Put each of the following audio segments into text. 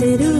سرو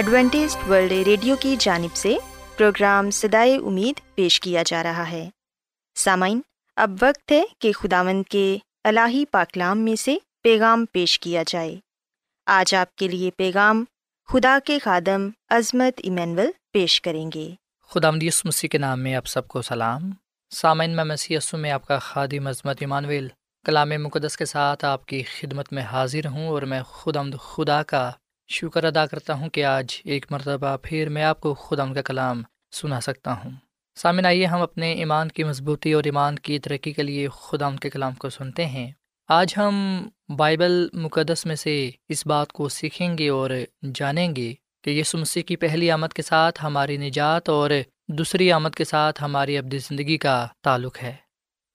Adventist world radio کی جانب سے پروگرام سدائے امید پیش کیا جا رہا ہے۔ سامعین، اب وقت ہے کہ خداوند کے الہی پاکلام میں سے پیغام پیش کیا جائے۔ آج آپ کے لیے پیغام خدا کے خادم عظمت ایمینول پیش کریں گے۔ خدا مدیس مسیح کے نام میں آپ سب کو سلام۔ سامعین، میں مسیح میں آپ کا خادم عظمت ایمانویل کلام مقدس کے ساتھ آپ کی خدمت میں حاضر ہوں اور میں خدا خدا کا شکر ادا کرتا ہوں کہ آج ایک مرتبہ پھر میں آپ کو خدا ان کا کلام سنا سکتا ہوں۔ سامن آئیے ہم اپنے ایمان کی مضبوطی اور ایمان کی ترقی کے لیے خدا ان کے کلام کو سنتے ہیں۔ آج ہم بائبل مقدس میں سے اس بات کو سیکھیں گے اور جانیں گے کہ یہ مسیح کی پہلی آمد کے ساتھ ہماری نجات اور دوسری آمد کے ساتھ ہماری ابدی زندگی کا تعلق ہے۔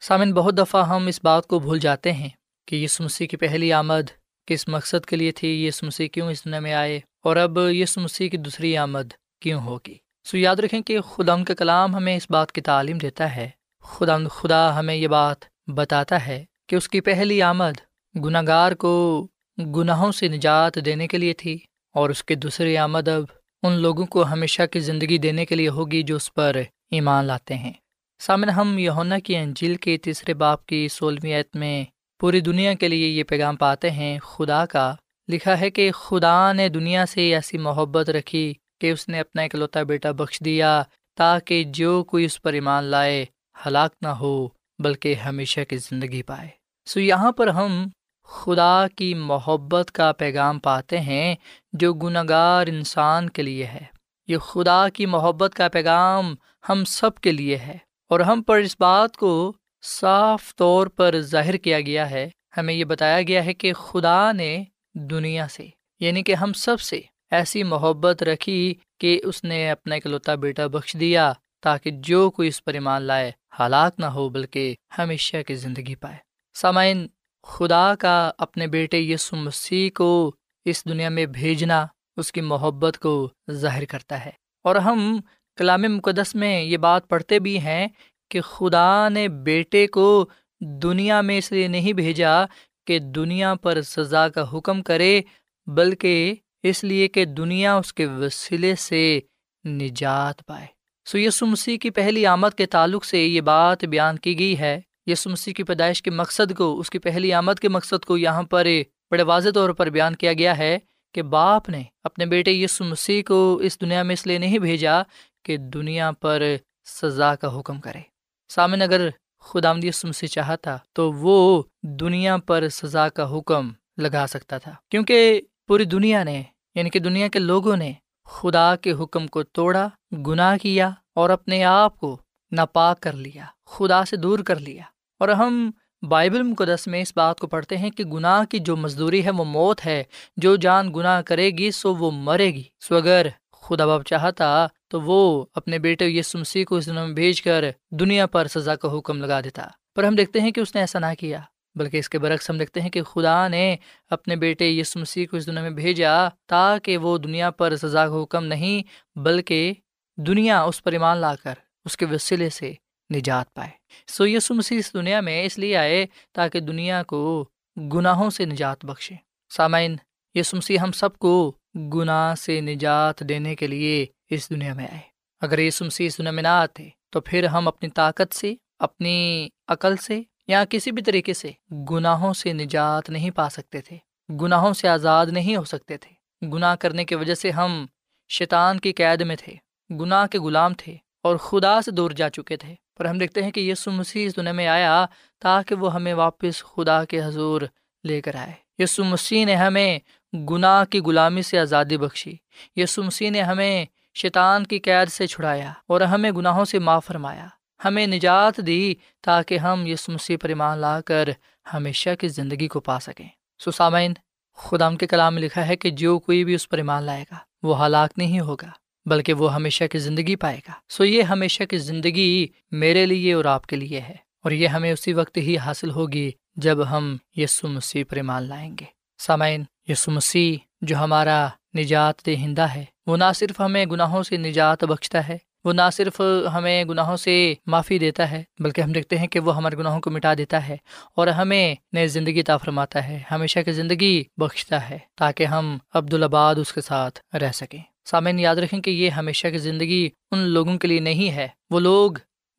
سامن بہت دفعہ ہم اس بات کو بھول جاتے ہیں کہ یہ مسیح کی پہلی آمد کس مقصد کے لیے تھی یہ مسیح کیوں اس دنیا میں آئے اور اب یہ مسیح کی دوسری آمد کیوں ہوگی؟ سو یاد رکھیں کہ خدا ان کا کلام ہمیں اس بات کی تعلیم دیتا ہے خدا خدا ہمیں یہ بات بتاتا ہے کہ اس کی پہلی آمد گناہ گار کو گناہوں سے نجات دینے کے لیے تھی اور اس کی دوسری آمد اب ان لوگوں کو ہمیشہ کی زندگی دینے کے لیے ہوگی جو اس پر ایمان لاتے ہیں۔ سامن ہم یونا کی انجیل کے تیسرے باپ کی سولہویں میں پوری دنیا کے لیے یہ پیغام پاتے ہیں خدا کا۔ لکھا ہے کہ خدا نے دنیا سے ایسی محبت رکھی کہ اس نے اپنا اکلوتا بیٹا بخش دیا تاکہ جو کوئی اس پر ایمان لائے، ہلاک نہ ہو، بلکہ ہمیشہ کی زندگی پائے۔ سو یہاں پر ہم خدا کی محبت کا پیغام پاتے ہیں جو گناہ گار انسان کے لیے ہے۔ یہ خدا کی محبت کا پیغام ہم سب کے لیے ہے اور ہم پر اس بات کو صاف طور پر ظاہر کیا گیا ہے، ہمیں یہ بتایا گیا ہے کہ خدا نے دنیا سے یعنی کہ ہم سب سے، ایسی محبت رکھی کہ اس نے اپنا اکلوتا بیٹا بخش دیا تاکہ جو کوئی اس پر ایمان لائے، ہلاک نہ ہو، بلکہ ہمیشہ کی زندگی پائے۔ سامعین، خدا کا اپنے بیٹے یسو مسیح کو اس دنیا میں بھیجنا اس کی محبت کو ظاہر کرتا ہے۔ اور ہم کلام مقدس میں یہ بات پڑھتے بھی ہیں کہ خدا نے بیٹے کو دنیا میں اس لیے نہیں بھیجا کہ دنیا پر سزا کا حکم کرے، بلکہ اس لیے کہ دنیا اس کے وسیلے سے نجات پائے۔ سو یسو مسیح کی پہلی آمد کے تعلق سے یہ بات بیان کی گئی ہے۔ یسو مسیح کی پیدائش کے مقصد کو، اس کی پہلی آمد کے مقصد کو یہاں پر بڑے واضح طور پر بیان کیا گیا ہے کہ باپ نے اپنے بیٹے یسو مسیح کو اس دنیا میں اس لیے نہیں بھیجا کہ دنیا پر سزا کا حکم کرے۔ سامن اگر خدا یسو مسیح چاہتا تو وہ دنیا پر سزا کا حکم لگا سکتا تھا۔ کیونکہ پوری دنیا نے یعنی کہ دنیا کے لوگوں نے خدا کے حکم کو توڑا، گناہ کیا اور اپنے آپ کو ناپاک کر لیا، خدا سے دور کر لیا۔ اور ہم بائبل مقدس میں اس بات کو پڑھتے ہیں کہ گناہ کی جو مزدوری ہے، وہ موت ہے۔ جو جان گناہ کرے گی، سو وہ مرے گی۔ سو اگر خدا باپ چاہتا تو وہ اپنے بیٹے یس مسیح کو اس دنوں میں بھیج کر دنیا پر سزا کا حکم لگا دیتا۔ پر ہم دیکھتے ہیں کہ اس نے ایسا نہ کیا، بلکہ اس کے برعکس ہم دیکھتے ہیں کہ خدا نے اپنے بیٹے یس مسیح کو اس دنیا میں بھیجا تاکہ وہ دنیا پر سزا کا حکم نہیں، بلکہ دنیا اس پر ایمان لا کر اس کے وسیلے سے نجات پائے۔ سو یسو مسیح اس دنیا میں اس لیے آئے تاکہ دنیا کو گناہوں سے نجات بخشے۔ سامعین یسو مسیح ہم سب کو گناہ سے نجات دینے کے لیے اس دنیا میں آئے۔ اگر یسو مسیح اس دنیا میں نہ آتے، تو پھر ہم اپنی طاقت سے، اپنی عقل سے یا کسی بھی طریقے سے گناہوں سے نجات نہیں پا سکتے تھے۔ گناہوں سے آزاد نہیں ہو سکتے تھے۔ گناہ کرنے کی وجہ سے ہم شیطان کی قید میں تھے، گناہ کے غلام تھے اور خدا سے دور جا چکے تھے۔ پر ہم دیکھتے ہیں کہ یسو مسیح اس دنیا میں آیا تاکہ وہ ہمیں واپس خدا کے حضور لے کر آئے۔ یسو مسیح نے ہمیں گناہ کی غلامی سے آزادی بخشی۔ یسو مسیح نے ہمیں شیطان کی قید سے چھڑایا اور ہمیں گناہوں سے معاف فرمایا۔ ہمیں نجات دی تاکہ ہم یسو مسیح پر ایمان لا کر ہمیشہ کی زندگی کو پا سکیں۔ سسامین خدا کے کلام میں لکھا ہے کہ جو کوئی بھی اس پر ایمان لائے گا، وہ ہلاک نہیں ہوگا، بلکہ وہ ہمیشہ کی زندگی پائے گا۔ سو یہ ہمیشہ کی زندگی میرے لیے اور آپ کے لیے ہے اور یہ ہمیں اسی وقت ہی حاصل ہوگی جب ہم یسو مسیح پر ایمان لائیں گے۔ سامعین یسو مسیح، جو ہمارا نجات دہندہ ہے، وہ نہ صرف ہمیں گناہوں سے نجات بخشتا ہے، وہ نہ صرف ہمیں گناہوں سے معافی دیتا ہے، بلکہ ہم دیکھتے ہیں کہ وہ ہمارے گناہوں کو مٹا دیتا ہے اور ہمیں نئے زندگی تا فرماتا ہے، ہمیشہ کی زندگی بخشتا ہے تاکہ ہم عبدالآباد اس کے ساتھ رہ سکیں۔ سامعین، یاد رکھیں کہ یہ ہمیشہ کی زندگی ان لوگوں کے لیے نہیں ہے، وہ لوگ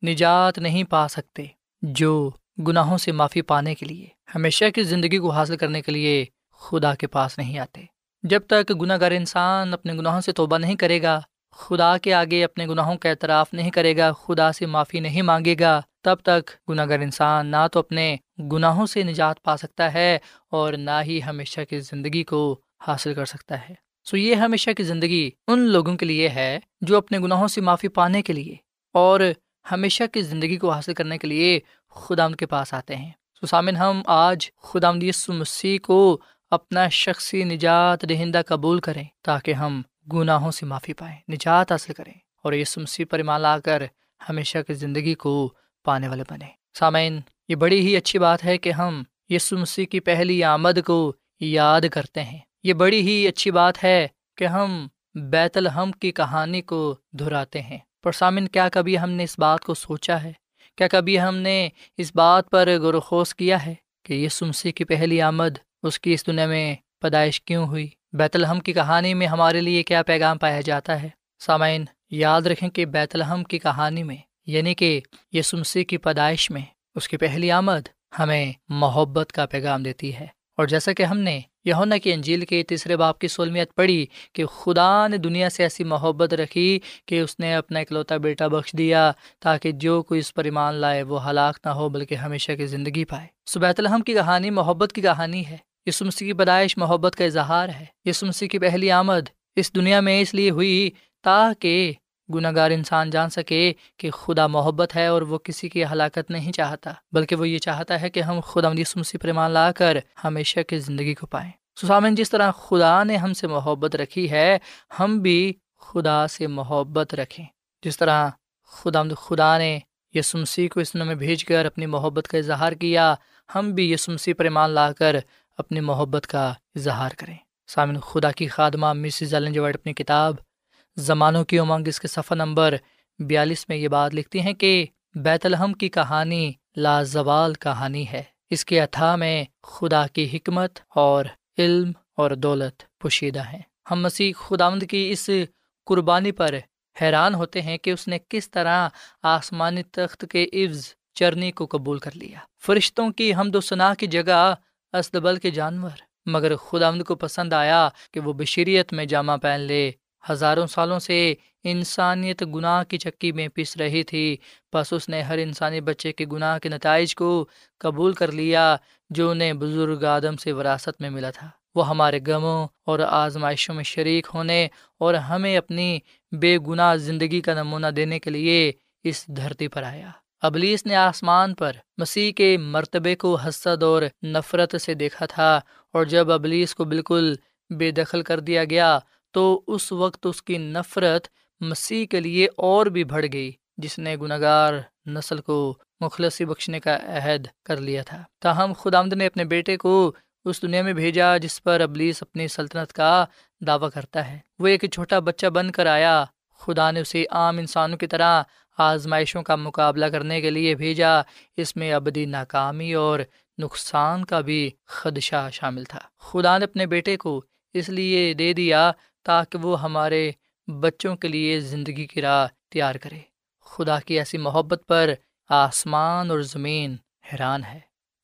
نجات نہیں پا سکتے جو گناہوں سے معافی پانے کے لیے، ہمیشہ کی زندگی کو حاصل کرنے کے لیے خدا کے پاس نہیں آتے۔ جب تک گناہ گار انسان اپنے گناہوں سے توبہ نہیں کرے گا، خدا کے آگے اپنے گناہوں کا اعتراف نہیں کرے گا، خدا سے معافی نہیں مانگے گا، تب تک گناہ گار انسان نہ تو اپنے گناہوں سے نجات پا سکتا ہے اور نہ ہی ہمیشہ کی زندگی کو حاصل کر سکتا ہے۔ سو یہ ہمیشہ کی زندگی ان لوگوں کے لیے ہے جو اپنے گناہوں سے معافی پانے کے لیے اور ہمیشہ کی زندگی کو حاصل کرنے کے لیے خدا ان کے پاس آتے ہیں۔ سو سامن ہم آج خدا مسیح کو اپنا شخصی نجات دہندہ قبول کریں تاکہ ہم گناہوں سے معافی پائیں، نجات حاصل کریں اور یہ مسیح پر ایمان لا کر ہمیشہ کی زندگی کو پانے والے بنے سامعین، یہ بڑی ہی اچھی بات ہے کہ ہم یسو مسیح کی پہلی آمد کو یاد کرتے ہیں۔ یہ بڑی ہی اچھی بات ہے کہ ہم بیت الحم کی کہانی کو دہراتے ہیں۔ پر سامن کیا کبھی ہم نے اس بات کو سوچا ہے؟ کیا کبھی ہم نے اس بات پر غور و خوص کیا ہے کہ یہ سمسی کی پہلی آمد اس کی اس دنیا میں پیدائش کیوں ہوئی؟ بیت الحم کی کہانی میں ہمارے لیے کیا پیغام پایا جاتا ہے؟ سامعین، یاد رکھیں کہ بیت الحم کی کہانی میں یعنی کہ یہ کی پیدائش میں، اس کی پہلی آمد ہمیں محبت کا پیغام دیتی ہے۔ اور جیسا کہ ہم نے یونا کی انجیل کے تیسرے باپ کی سولمیت پڑھی کہ خدا نے دنیا سے ایسی محبت رکھی کہ اس نے اپنا اکلوتا بیٹا بخش دیا تاکہ جو کوئی اس پر ایمان لائے وہ ہلاک نہ ہو بلکہ ہمیشہ کی زندگی پائے۔ سبیت الحم کی کہانی محبت کی کہانی ہے۔ یہ سمسی کی پیدائش محبت کا اظہار ہے۔ یہ سمسی کی پہلی آمد اس دنیا میں اس لیے ہوئی تاکہ گناہ گار انسان جان سکے کہ خدا محبت ہے اور وہ کسی کی ہلاکت نہیں چاہتا، بلکہ وہ یہ چاہتا ہے کہ ہم خدا مدیسمسی پریمان لا کر ہمیشہ کی زندگی کو پائیں۔ سسامن جس طرح خدا نے ہم سے محبت رکھی ہے، ہم بھی خدا سے محبت رکھیں۔ جس طرح خدا خدا نے یسمسی کو اس میں بھیج کر اپنی محبت کا اظہار کیا، ہم بھی یسمسی پر ایمان لا کر اپنی محبت کا اظہار کریں۔ سامن خدا کی خادمہ مسز ایلن وائٹ اپنی کتاب زمانوں کی امنگ، اس کے صفحہ نمبر بیالیس میں یہ بات لکھتی ہیں کہ بیت الحم کی کہانی لازوال کہانی ہے۔ اس کے اتھا میں خدا کی حکمت اور علم اور دولت پوشیدہ ہیں۔ ہم مسیح خداوند کی اس قربانی پر حیران ہوتے ہیں کہ اس نے کس طرح آسمانی تخت کے عفظ چرنی کو قبول کر لیا۔ فرشتوں کی حمد و ثناء کی جگہ استبل کے جانور، مگر خداوند کو پسند آیا کہ وہ بشریت میں جامع پہن لے۔ ہزاروں سالوں سے انسانیت گناہ کی چکی میں پس رہی تھی بس اس نے ہر انسانی بچے کے گناہ کے نتائج کو قبول کر لیا، جو انہیں بزرگ آدم سے وراثت میں ملا تھا۔ وہ ہمارے غموں اور آزمائشوں میں شریک ہونے اور ہمیں اپنی بے گناہ زندگی کا نمونہ دینے کے لیے اس دھرتی پر آیا۔ ابلیس نے آسمان پر مسیح کے مرتبے کو حسد اور نفرت سے دیکھا تھا اور جب ابلیس کو بالکل بے دخل کر دیا گیا تو اس وقت اس کی نفرت مسیح کے لیے اور بھی بڑھ گئی، جس نے گناگار نسل کو مخلصی بخشنے کا عہد کر لیا تھا۔ تاہم خدا آمد نے اپنے بیٹے کو اس دنیا میں بھیجا، جس پر ابلیس اپنی سلطنت کا دعویٰ کرتا ہے۔ وہ ایک چھوٹا بچہ بن کر آیا۔ خدا نے اسے عام انسانوں کی طرح آزمائشوں کا مقابلہ کرنے کے لیے بھیجا۔ اس میں ابدی ناکامی اور نقصان کا بھی خدشہ شامل تھا۔ خدا نے اپنے بیٹے کو اس لیے دے دیا تاکہ وہ ہمارے بچوں کے لیے زندگی کی راہ تیار کرے۔ خدا کی ایسی محبت پر آسمان اور زمین حیران ہے۔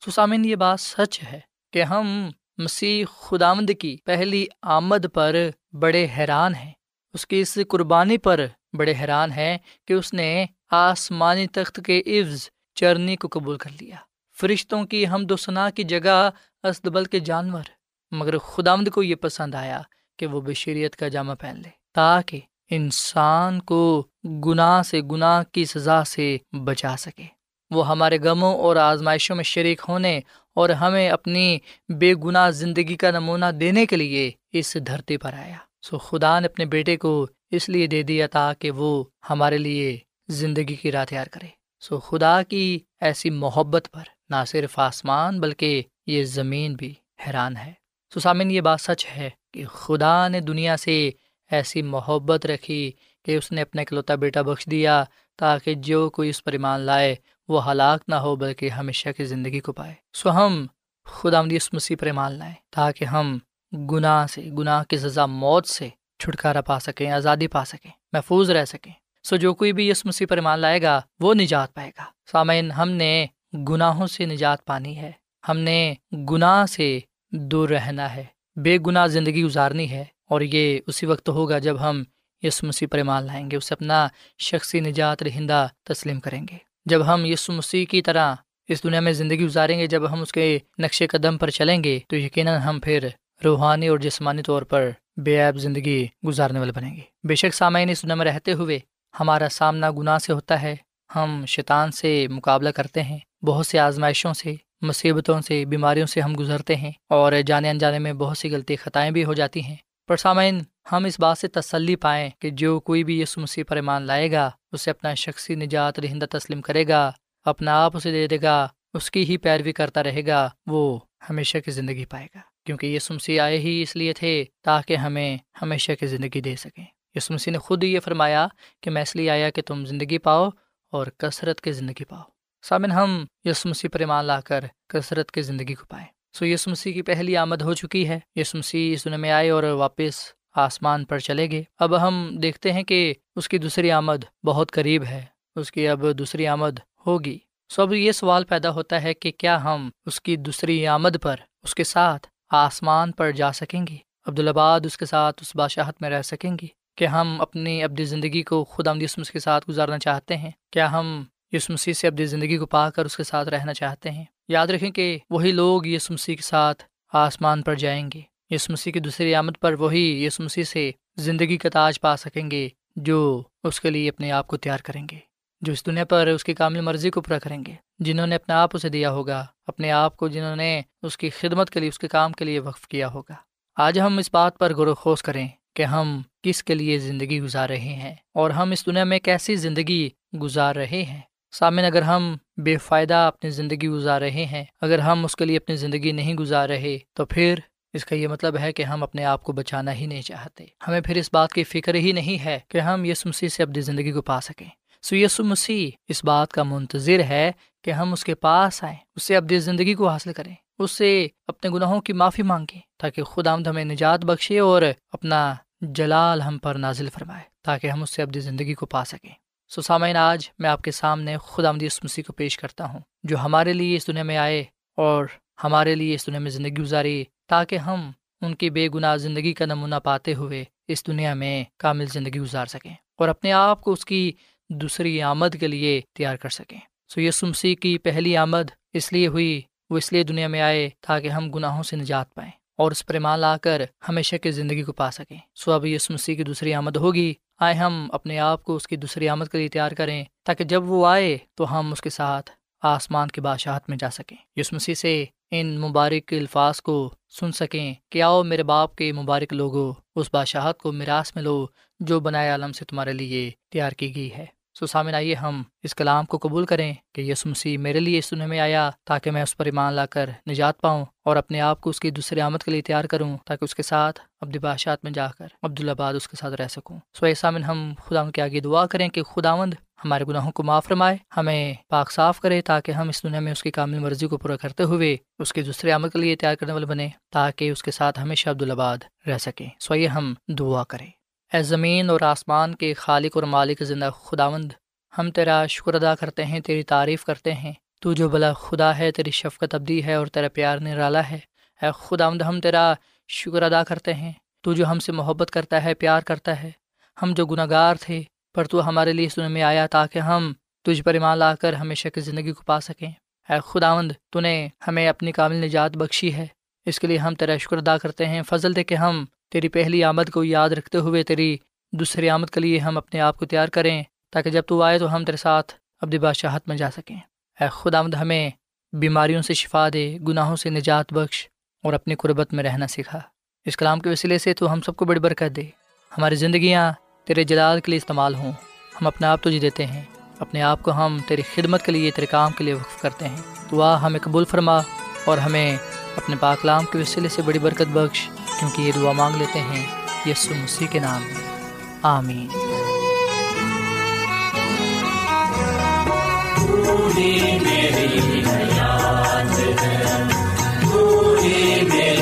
سسامن یہ بات سچ ہے کہ ہم مسیح خدامد کی پہلی آمد پر بڑے حیران ہیں۔ اس کی اس قربانی پر بڑے حیران ہیں کہ اس نے آسمانی تخت کے عفظ چرنی کو قبول کر لیا۔ فرشتوں کی ہم دو ثنا کی جگہ استبل کے جانور۔ مگر خدامد کو یہ پسند آیا کہ وہ بشریت کا جامع پہن لے، تاکہ انسان کو گناہ سے گناہ کی سزا سے بچا سکے۔ وہ ہمارے غموں اور آزمائشوں میں شریک ہونے اور ہمیں اپنی بے گناہ زندگی کا نمونہ دینے کے لیے اس دھرتی پر آیا۔ سو خدا نے اپنے بیٹے کو اس لیے دے دیا تھا کہ وہ ہمارے لیے زندگی کی راہ تیار کرے۔ سو خدا کی ایسی محبت پر نہ صرف آسمان بلکہ یہ زمین بھی حیران ہے۔ سو سامن، یہ بات سچ ہے کہ خدا نے دنیا سے ایسی محبت رکھی کہ اس نے اپنا اکلوتا بیٹا بخش دیا تاکہ جو کوئی اس پر ایمان لائے، وہ ہلاک نہ ہو بلکہ ہمیشہ کی زندگی کو پائے۔ سو ہم خدا اس مسیح پر ایمان لائیں تاکہ ہم گناہ سے، گناہ کی سزا موت سے چھٹکارا پا سکیں، آزادی پا سکیں، محفوظ رہ سکیں۔ سو جو کوئی بھی اس مسیح پر ایمان لائے گا، وہ نجات پائے گا۔ سامعین ہم نے گناہوں سے نجات پانی ہے۔ ہم نے گناہ سے دور رہنا ہے۔ بے گناہ زندگی گزارنی ہے اور یہ اسی وقت ہوگا جب ہم یس مسیح پر ایمان لائیں گے، اسے اپنا شخصی نجات رہندہ تسلیم کریں گے۔ جب ہم یس مسیح کی طرح اس دنیا میں زندگی گزاریں گے، جب ہم اس کے نقش قدم پر چلیں گے، تو یقیناً ہم پھر روحانی اور جسمانی طور پر بے عیب زندگی گزارنے والے بنیں گے۔ بے شک سامعین، اس دنیا میں رہتے ہوئے ہمارا سامنا گناہ سے ہوتا ہے۔ ہم شیطان سے مقابلہ کرتے ہیں، بہت سی آزمائشوں سے مصیبتوں سے، بیماریوں سے ہم گزرتے ہیں اور جانے انجانے میں بہت سی غلطی خطائیں بھی ہو جاتی ہیں۔ پر سامعین، ہم اس بات سے تسلی پائیں کہ جو کوئی بھی اس مسیح پر ایمان لائے گا، اسے اپنا شخصی نجات رہندہ تسلیم کرے گا، اپنا آپ اسے دے دے گا، اس کی ہی پیروی کرتا رہے گا، وہ ہمیشہ کی زندگی پائے گا۔ کیونکہ یہ سمسی آئے ہی اس لیے تھے تاکہ ہمیں ہمیشہ کی زندگی دے سکیں۔ یس مسیح نے خود ہی یہ فرمایا کہ میں اس لیے آیا کہ تم زندگی پاؤ اور کثرت کی زندگی پاؤ۔ سامن، ہم یس مسیح پر ایمان لا کر کثرت کی زندگی کو پائیں سو یس مسیح کی پہلی آمد ہو چکی ہے۔ یس مسیح اس دنیا میں آئے اور واپس آسمان پر چلے گئے۔ اب ہم دیکھتے ہیں کہ اس کی دوسری آمد بہت قریب ہے۔ اس کی اب دوسری آمد ہوگی۔ سو اب یہ سوال پیدا ہوتا ہے کہ کیا ہم اس کی دوسری آمد پر اس کے ساتھ آسمان پر جا سکیں گے؟ عبدالآباد اس کے ساتھ اس بادشاہت میں رہ سکیں گے؟ کہ ہم اپنی ابدی زندگی کو خود آمد یسمس کے ساتھ گزارنا چاہتے ہیں؟ کیا ہم یس مسیح سے ابدی زندگی کو پا کر اس کے ساتھ رہنا چاہتے ہیں۔ یاد رکھیں کہ وہی لوگ یس مسیح کے ساتھ آسمان پر جائیں گے۔ یس مسیح کی دوسری آمد پر وہی یس مسیح سے زندگی کا تاج پا سکیں گے جو اس کے لیے اپنے آپ کو تیار کریں گے، جو اس دنیا پر اس کی کامل مرضی کو پورا کریں گے، جنہوں نے اپنے آپ اسے دیا ہوگا، اپنے آپ کو جنہوں نے اس کی خدمت کے لیے، اس کے کام کے لیے وقف کیا ہوگا۔ آج ہم اس بات پر غور و خوص کریں کہ ہم کس کے لیے زندگی گزار رہے ہیں اور ہم اس دنیا میں کیسی زندگی گزار رہے ہیں۔ سامن اگر ہم بے فائدہ اپنی زندگی گزار رہے ہیں، اگر ہم اس کے لیے اپنی زندگی نہیں گزار رہے، تو پھر اس کا یہ مطلب ہے کہ ہم اپنے آپ کو بچانا ہی نہیں چاہتے۔ ہمیں پھر اس بات کی فکر ہی نہیں ہے کہ ہم یس مسیح سے اپنی زندگی کو پا سکیں۔ سو یسو مسیح، اس بات کا منتظر ہے کہ ہم اس کے پاس آئیں، اس سے اپنی زندگی کو حاصل کریں، اس سے اپنے گناہوں کی معافی مانگیں، تاکہ خدا آمد ہمیں نجات بخشے اور اپنا جلال ہم پر نازل فرمائے، تاکہ ہم اس سے اپنی زندگی کو پا سکیں۔ سو سامعین، آج میں آپ کے سامنے خدا آمدی اس مسیح کو پیش کرتا ہوں، جو ہمارے لیے اس دنیا میں آئے اور ہمارے لیے اس دنیا میں زندگی گزاری، تاکہ ہم ان کی بے گناہ زندگی کا نمونہ پاتے ہوئے اس دنیا میں کامل زندگی گزار سکیں اور اپنے آپ کو اس کی دوسری آمد کے لیے تیار کر سکیں۔ سو یہ سمسی کی پہلی آمد اس لیے ہوئی، وہ اس لیے دنیا میں آئے تاکہ ہم گناہوں سے نجات پائیں اور اس پر ایمان لا کر ہمیشہ کی زندگی کو پا سکیں۔ سو اب یس مسیح کی دوسری آمد ہوگی آئے ہم اپنے آپ کو اس کی دوسری آمد کے لیے تیار کریں تاکہ جب وہ آئے تو ہم اس کے ساتھ آسمان کے بادشاہت میں جا سکیں۔ یس مسیح سے ان مبارک الفاظ کو سن سکیں کہ آؤ میرے باپ کے مبارک لوگوں اس بادشاہت کو میراث میں لو جو بنائے عالم سے تمہارے لیے تیار کی گئی ہے۔ سو سامن آئیے ہم اس کلام کو قبول کریں کہ یس مسیح میرے لیے اس دنیا میں آیا تاکہ میں اس پر ایمان لا کر نجات پاؤں اور اپنے آپ کو اس کی دوسری آمد کے لیے تیار کروں تاکہ اس کے ساتھ ابدی بادشاہت میں جا کر عبدالآباد اس کے ساتھ رہ سکوں۔ سو اے سامن ہم خدا کے آگے دعا کریں کہ خداوند ہمارے گناہوں کو معاف رمائے ہمیں پاک صاف کرے تاکہ ہم اس دنیا میں اس کی کامل مرضی کو پورا کرتے ہوئے اس کی دوسرے عمل کے لیے تیار کرنے والے بنے تاکہ اس کے ساتھ ہمیشہ عبدالآباد رہ سکیں۔ سو یہ ہم دعا کریں۔ اے زمین اور آسمان کے خالق اور مالک زندہ خداوند، ہم تیرا شکر ادا کرتے ہیں، تیری تعریف کرتے ہیں۔ تو جو بلا خدا ہے، تیری شفقت ابدی ہے اور تیرا پیار نرالا ہے۔ اے خدا آمد ہم تیرا شکر ادا کرتے ہیں۔ تو جو ہم سے محبت کرتا ہے، پیار کرتا ہے۔ ہم جو گناہ گار تھے، پر تو ہمارے لیے سن میں آیا تاکہ ہم تجھ پر ایمان لا کر ہمیشہ کی زندگی کو پا سکیں۔ اے خداوند، تو نے ہمیں اپنی قابل نجات بخشی ہے۔ اس کے لیے ہم تیرا شکر ادا کرتے ہیں۔ فضل دے کہ ہم تیری پہلی آمد کو یاد رکھتے ہوئے تیری دوسری آمد کے لیے ہم اپنے آپ کو تیار کریں تاکہ جب تو آئے تو ہم تیرے ساتھ ابدی بادشاہت میں جا سکیں۔ اے خداوند، ہمیں بیماریوں سے شفا دے، گناہوں سے نجات بخش اور اپنی قربت میں رہنا سکھا۔ اس کلام کے وسیلے سے تو ہم سب کو بڑی برکت دے۔ ہماری زندگیاں تیرے جلال کے لیے استعمال ہوں۔ ہم اپنے آپ تجھے جی دیتے ہیں۔ اپنے آپ کو ہم تیری خدمت کے لیے، تیرے کام کے لیے وقف کرتے ہیں۔ تو آ ہمیں قبول فرما اور ہمیں اپنے پاکلام کے وسیلے سے بڑی برکت بخش، کیونکہ یہ دعا مانگ لیتے ہیں یسو مسیح کے نام میں۔ آمین۔ میری